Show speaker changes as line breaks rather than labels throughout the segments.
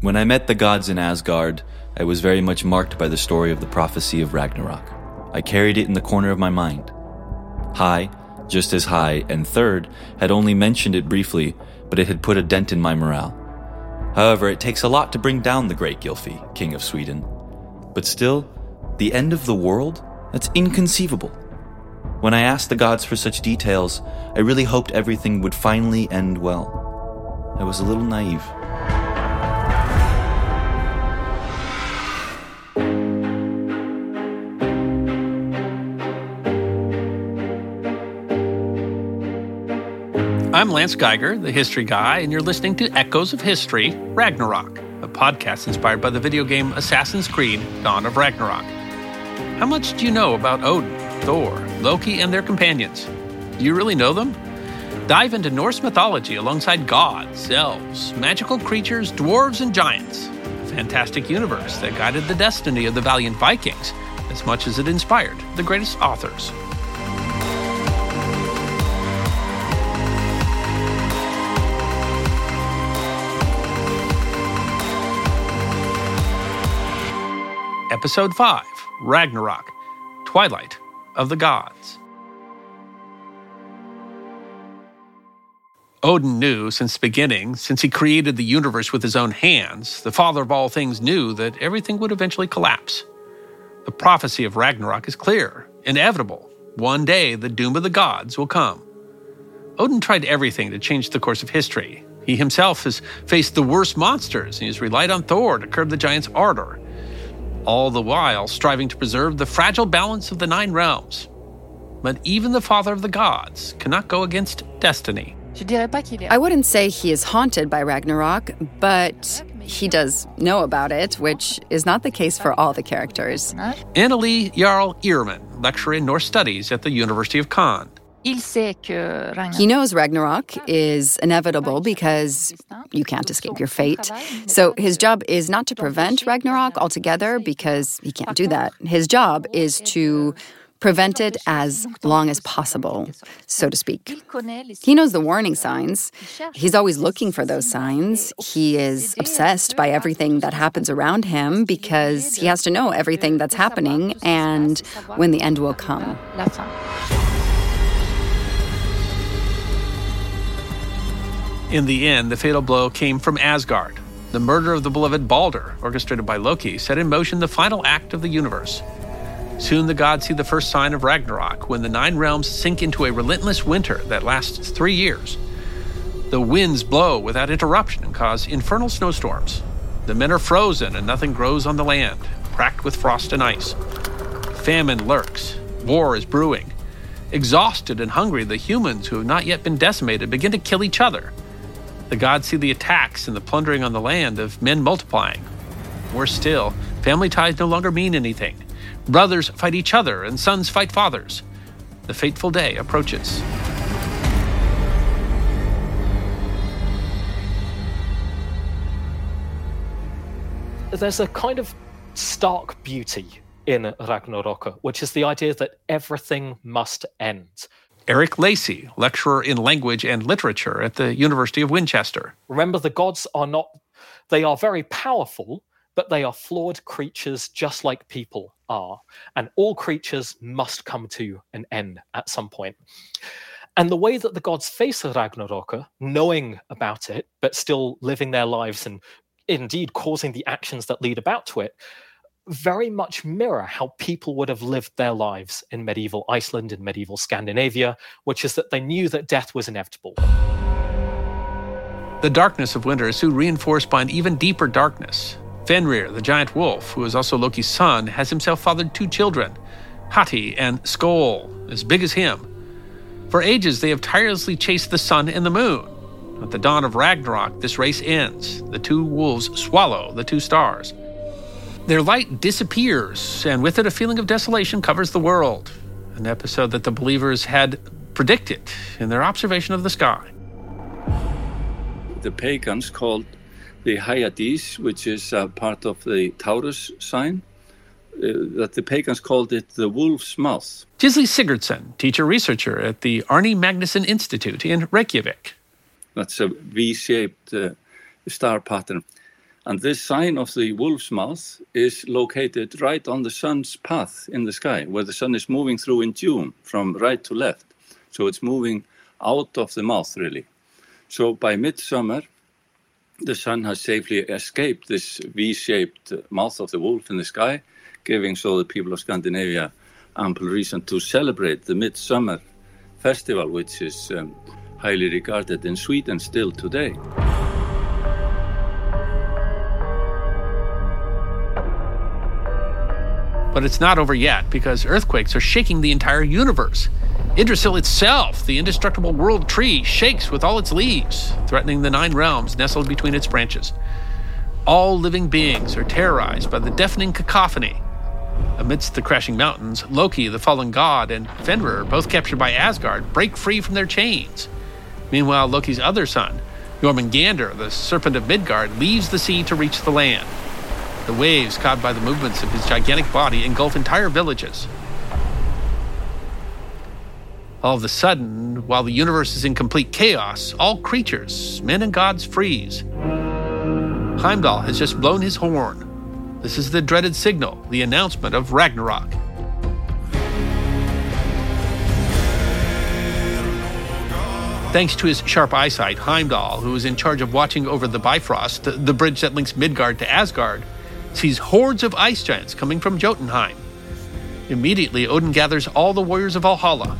When I met the gods in Asgard, I was very much marked by the story of the prophecy of Ragnarok. I carried it in the corner of my mind. High, just as High, and Third had only mentioned it briefly, but it had put a dent in my morale. However, it takes a lot to bring down the great Gylfi, King of Sweden. But still, the end of the world? That's inconceivable. When I asked the gods for such details, I really hoped everything would finally end well. I was a little naive.
I'm Lance Geiger, the history guy, and you're listening to Echoes of History Ragnarok, a podcast inspired by the video game Assassin's Creed Dawn of Ragnarok. How much do you know about Odin, Thor, Loki, and their companions? Do you really know them? Dive into Norse mythology alongside gods, elves, magical creatures, dwarves, and giants. A fantastic universe that guided the destiny of the valiant Vikings as much as it inspired the greatest authors. Episode 5 Ragnarok Twilight of the Gods. Odin knew since the beginning, since he created the universe with his own hands, the father of all things knew that everything would eventually collapse. The prophecy of Ragnarok is clear, inevitable. One day, the doom of the gods will come. Odin tried everything to change the course of history. He himself has faced the worst monsters and he has relied on Thor to curb the giant's ardor all the while striving to preserve the fragile balance of the nine realms. But even the father of the gods cannot go against destiny.
I wouldn't say he is haunted by Ragnarok, but he does know about it, which is not the case for all the characters.
Annelie Jarl Ireman, lecturer in Norse Studies at the University of Caen.
He knows Ragnarok is inevitable because you can't escape your fate. So his job is not to prevent Ragnarok altogether because he can't do that. His job is to prevent it as long as possible, so to speak. He knows the warning signs. He's always looking for those signs. He is obsessed by everything that happens around him because he has to know everything that's happening and when the end will come.
In the end, the fatal blow came from Asgard. The murder of the beloved Balder, orchestrated by Loki, set in motion the final act of the universe. Soon the gods see the first sign of Ragnarok when the nine realms sink into a relentless winter that lasts three years. The winds blow without interruption and cause infernal snowstorms. The men are frozen and nothing grows on the land, cracked with frost and ice. Famine lurks. War is brewing. Exhausted and hungry, the humans who have not yet been decimated begin to kill each other. The gods see the attacks and the plundering on the land of men multiplying. Worse still, family ties no longer mean anything. Brothers fight each other and sons fight fathers. The fateful day approaches.
There's a kind of stark beauty in Ragnarok, which is the idea that everything must end.
Eric Lacey, lecturer in language and literature at the University of Winchester.
Remember, the gods are not, they are very powerful, but they are flawed creatures just like people are. And all creatures must come to an end at some point. And the way that the gods face Ragnarok, knowing about it, but still living their lives and indeed causing the actions that lead about to it, very much mirror how people would have lived their lives in medieval Iceland and medieval Scandinavia, which is that they knew that death was inevitable.
The darkness of winter is soon reinforced by an even deeper darkness. Fenrir, the giant wolf, who is also Loki's son, has himself fathered two children, Hati and Skoll, as big as him. For ages, they have tirelessly chased the sun and the moon. At the dawn of Ragnarok, this race ends. The two wolves swallow the two stars. Their light disappears, and with it, a feeling of desolation covers the world. An episode that the believers had predicted in their observation of the sky.
The pagans called the Hyades, which is a part of the Taurus sign, uh, that the pagans called it the wolf's mouth.
Gisli Sigurdsson, teacher researcher at the Arni Magnusson Institute in Reykjavik.
That's a V shaped uh, star pattern. And this sign of the wolf's mouth is located right on the sun's path in the sky, where the sun is moving through in June from right to left. So it's moving out of the mouth, really. So by midsummer, the sun has safely escaped this V shaped mouth of the wolf in the sky, giving so the people of Scandinavia ample reason to celebrate the midsummer festival, which is um, highly regarded in Sweden still today.
But it's not over yet because earthquakes are shaking the entire universe. Yggdrasil itself, the indestructible world tree, shakes with all its leaves, threatening the nine realms nestled between its branches. All living beings are terrorized by the deafening cacophony. Amidst the crashing mountains, Loki, the fallen god, and Fenrir, both captured by Asgard, break free from their chains. Meanwhile, Loki's other son, Jormungandr, the serpent of Midgard, leaves the sea to reach the land. The waves, caught by the movements of his gigantic body, engulf entire villages. All of a sudden, while the universe is in complete chaos, all creatures, men and gods, freeze. Heimdall has just blown his horn. This is the dreaded signal, the announcement of Ragnarok. Thanks to his sharp eyesight, Heimdall, who is in charge of watching over the Bifrost, the bridge that links Midgard to Asgard, sees hordes of ice giants coming from Jotunheim. Immediately, Odin gathers all the warriors of Valhalla.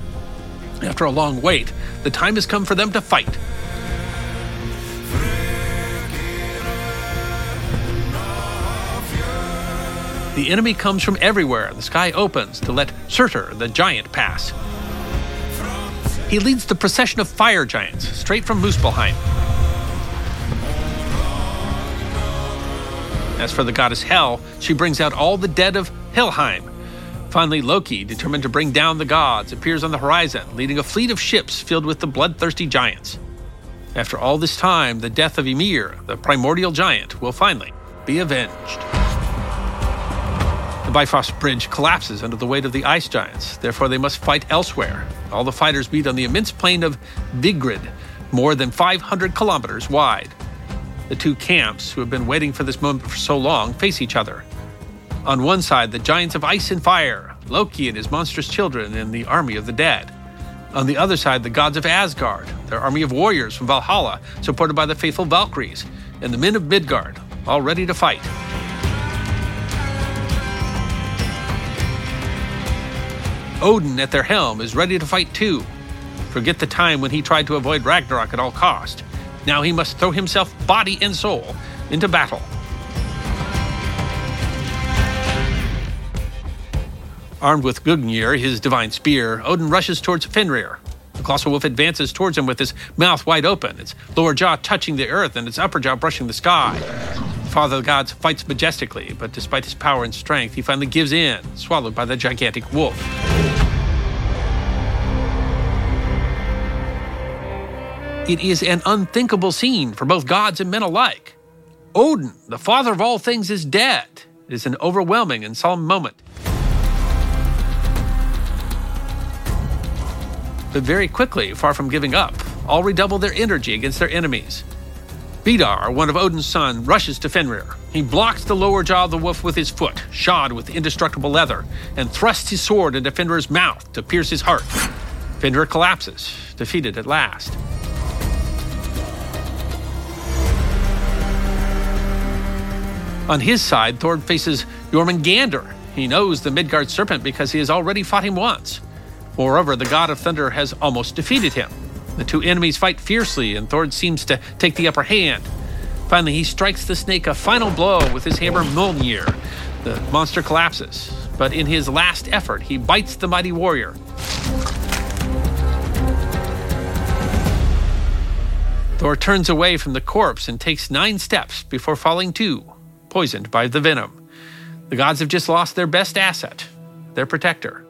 After a long wait, the time has come for them to fight. The enemy comes from everywhere, the sky opens to let Surtur, the giant, pass. He leads the procession of fire giants straight from Muspelheim. As for the goddess Hel, she brings out all the dead of Helheim. Finally, Loki, determined to bring down the gods, appears on the horizon, leading a fleet of ships filled with the bloodthirsty giants. After all this time, the death of Ymir, the primordial giant, will finally be avenged. The Bifrost Bridge collapses under the weight of the ice giants, therefore, they must fight elsewhere. All the fighters meet on the immense plain of Vigrid, more than 500 kilometers wide. The two camps, who have been waiting for this moment for so long, face each other. On one side, the giants of ice and fire, Loki and his monstrous children, and the army of the dead. On the other side, the gods of Asgard, their army of warriors from Valhalla, supported by the faithful Valkyries, and the men of Midgard, all ready to fight. Odin at their helm is ready to fight too. Forget the time when he tried to avoid Ragnarok at all cost. Now he must throw himself body and soul into battle. Armed with Gungnir, his divine spear, Odin rushes towards Fenrir. The colossal wolf advances towards him with his mouth wide open, its lower jaw touching the earth and its upper jaw brushing the sky. The Father of the Gods fights majestically, but despite his power and strength, he finally gives in, swallowed by the gigantic wolf. It is an unthinkable scene for both gods and men alike. Odin, the father of all things, is dead. It is an overwhelming and solemn moment. But very quickly, far from giving up, all redouble their energy against their enemies. Vidar, one of Odin's sons, rushes to Fenrir. He blocks the lower jaw of the wolf with his foot, shod with indestructible leather, and thrusts his sword into Fenrir's mouth to pierce his heart. Fenrir collapses, defeated at last. On his side, Thor faces Jormungandr. He knows the Midgard serpent because he has already fought him once. Moreover, the god of thunder has almost defeated him. The two enemies fight fiercely, and Thor seems to take the upper hand. Finally, he strikes the snake a final blow with his hammer Mjolnir. The monster collapses, but in his last effort, he bites the mighty warrior. Thor turns away from the corpse and takes nine steps before falling to, poisoned by the venom. The gods have just lost their best asset, their protector.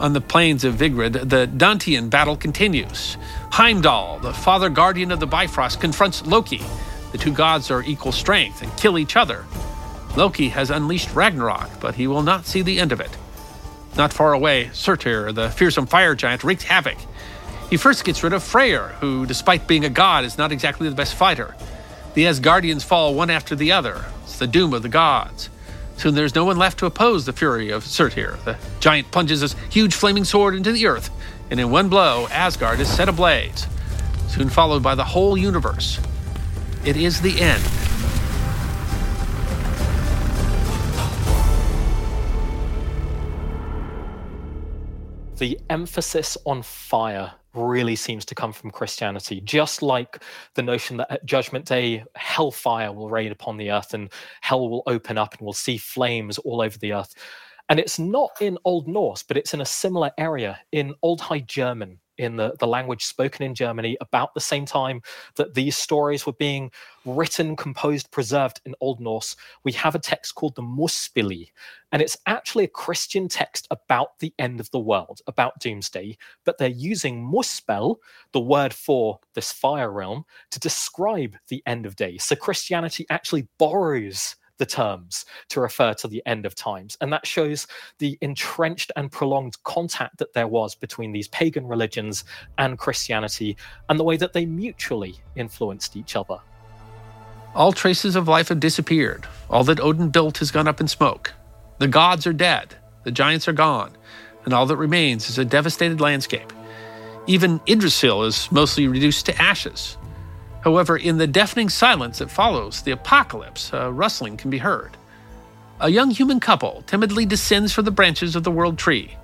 On the plains of Vigrid, the Dantean battle continues. Heimdall, the father guardian of the Bifrost, confronts Loki. The two gods are equal strength and kill each other. Loki has unleashed Ragnarok, but he will not see the end of it. Not far away, Surtur, the fearsome fire giant, wreaks havoc. He first gets rid of Freyr, who, despite being a god, is not exactly the best fighter. The Asgardians fall one after the other. It's the doom of the gods. Soon there's no one left to oppose the fury of Surtur. The giant plunges his huge flaming sword into the earth, and in one blow, Asgard is set ablaze, soon followed by the whole universe. It is the end.
The emphasis on fire really seems to come from Christianity, just like the notion that at Judgment Day, hellfire will rain upon the earth and hell will open up and we'll see flames all over the earth. And it's not in Old Norse, but it's in a similar area in Old High German in the, the language spoken in Germany about the same time that these stories were being written, composed, preserved in Old Norse. We have a text called the Muspilli, and it's actually a Christian text about the end of the world, about doomsday, but they're using Muspel, the word for this fire realm, to describe the end of days. So Christianity actually borrows the terms to refer to the end of times. And that shows the entrenched and prolonged contact that there was between these pagan religions and Christianity and the way that they mutually influenced each other.
All traces of life have disappeared. All that Odin built has gone up in smoke. The gods are dead, the giants are gone, and all that remains is a devastated landscape. Even Yggdrasil is mostly reduced to ashes. However, in the deafening silence that follows the apocalypse, a rustling can be heard. A young human couple timidly descends from the branches of the world tree.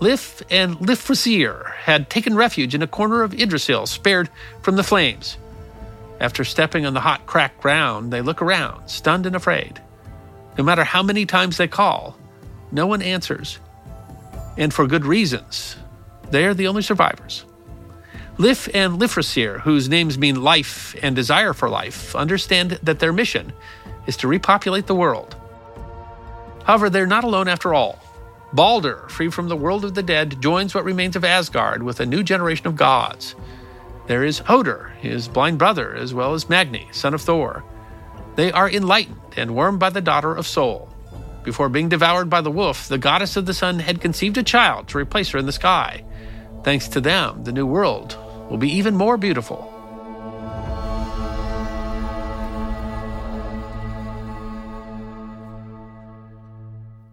Lif and Lifthrasir had taken refuge in a corner of Yggdrasil, spared from the flames. After stepping on the hot, cracked ground, they look around, stunned and afraid. No matter how many times they call, no one answers. And for good reasons. They are the only survivors. Lif and Lifthrasir, whose names mean life and desire for life, understand that their mission is to repopulate the world. However, they're not alone after all. Balder, free from the world of the dead, joins what remains of Asgard with a new generation of gods. There is Hoder, his blind brother, as well as Magni, son of Thor. They are enlightened and warmed by the daughter of Sol. Before being devoured by the wolf, the goddess of the sun had conceived a child to replace her in the sky. Thanks to them, the new world will be even more beautiful.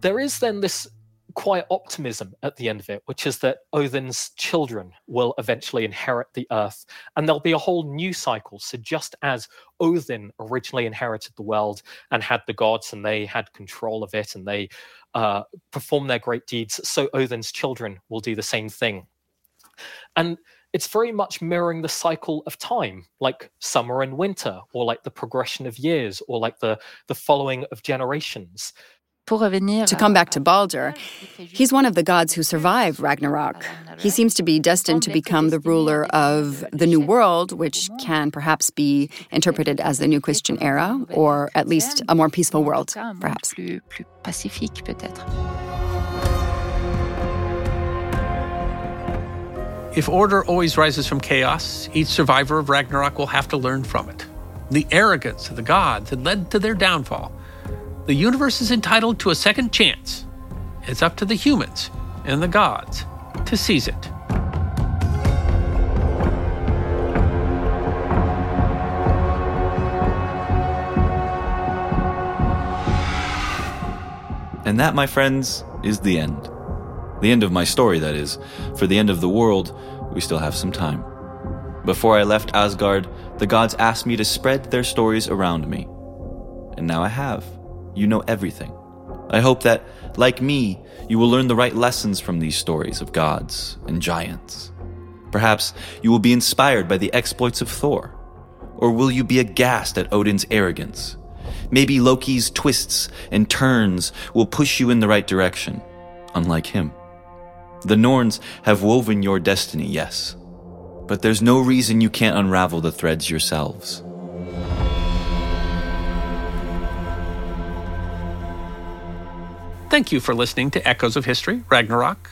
There is then this quiet optimism at the end of it, which is that Odin's children will eventually inherit the earth and there'll be a whole new cycle. So, just as Odin originally inherited the world and had the gods and they had control of it and they uh, performed their great deeds, so Odin's children will do the same thing. And it's very much mirroring the cycle of time, like summer and winter, or like the progression of years, or like the, the following of generations.
To come back to Balder, he's one of the gods who survived Ragnarok. He seems to be destined to become the ruler of the New World, which can perhaps be interpreted as the New Christian era, or at least a more peaceful world, perhaps.
If order always rises from chaos, each survivor of Ragnarok will have to learn from it. The arrogance of the gods had led to their downfall. The universe is entitled to a second chance. It's up to the humans and the gods to seize it.
And that, my friends, is the end. The end of my story, that is. For the end of the world, we still have some time. Before I left Asgard, the gods asked me to spread their stories around me. And now I have. You know everything. I hope that, like me, you will learn the right lessons from these stories of gods and giants. Perhaps you will be inspired by the exploits of Thor. Or will you be aghast at Odin's arrogance? Maybe Loki's twists and turns will push you in the right direction, unlike him. The Norns have woven your destiny, yes. But there's no reason you can't unravel the threads yourselves.
Thank you for listening to Echoes of History, Ragnarok.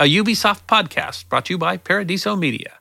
A Ubisoft podcast brought to you by Paradiso Media.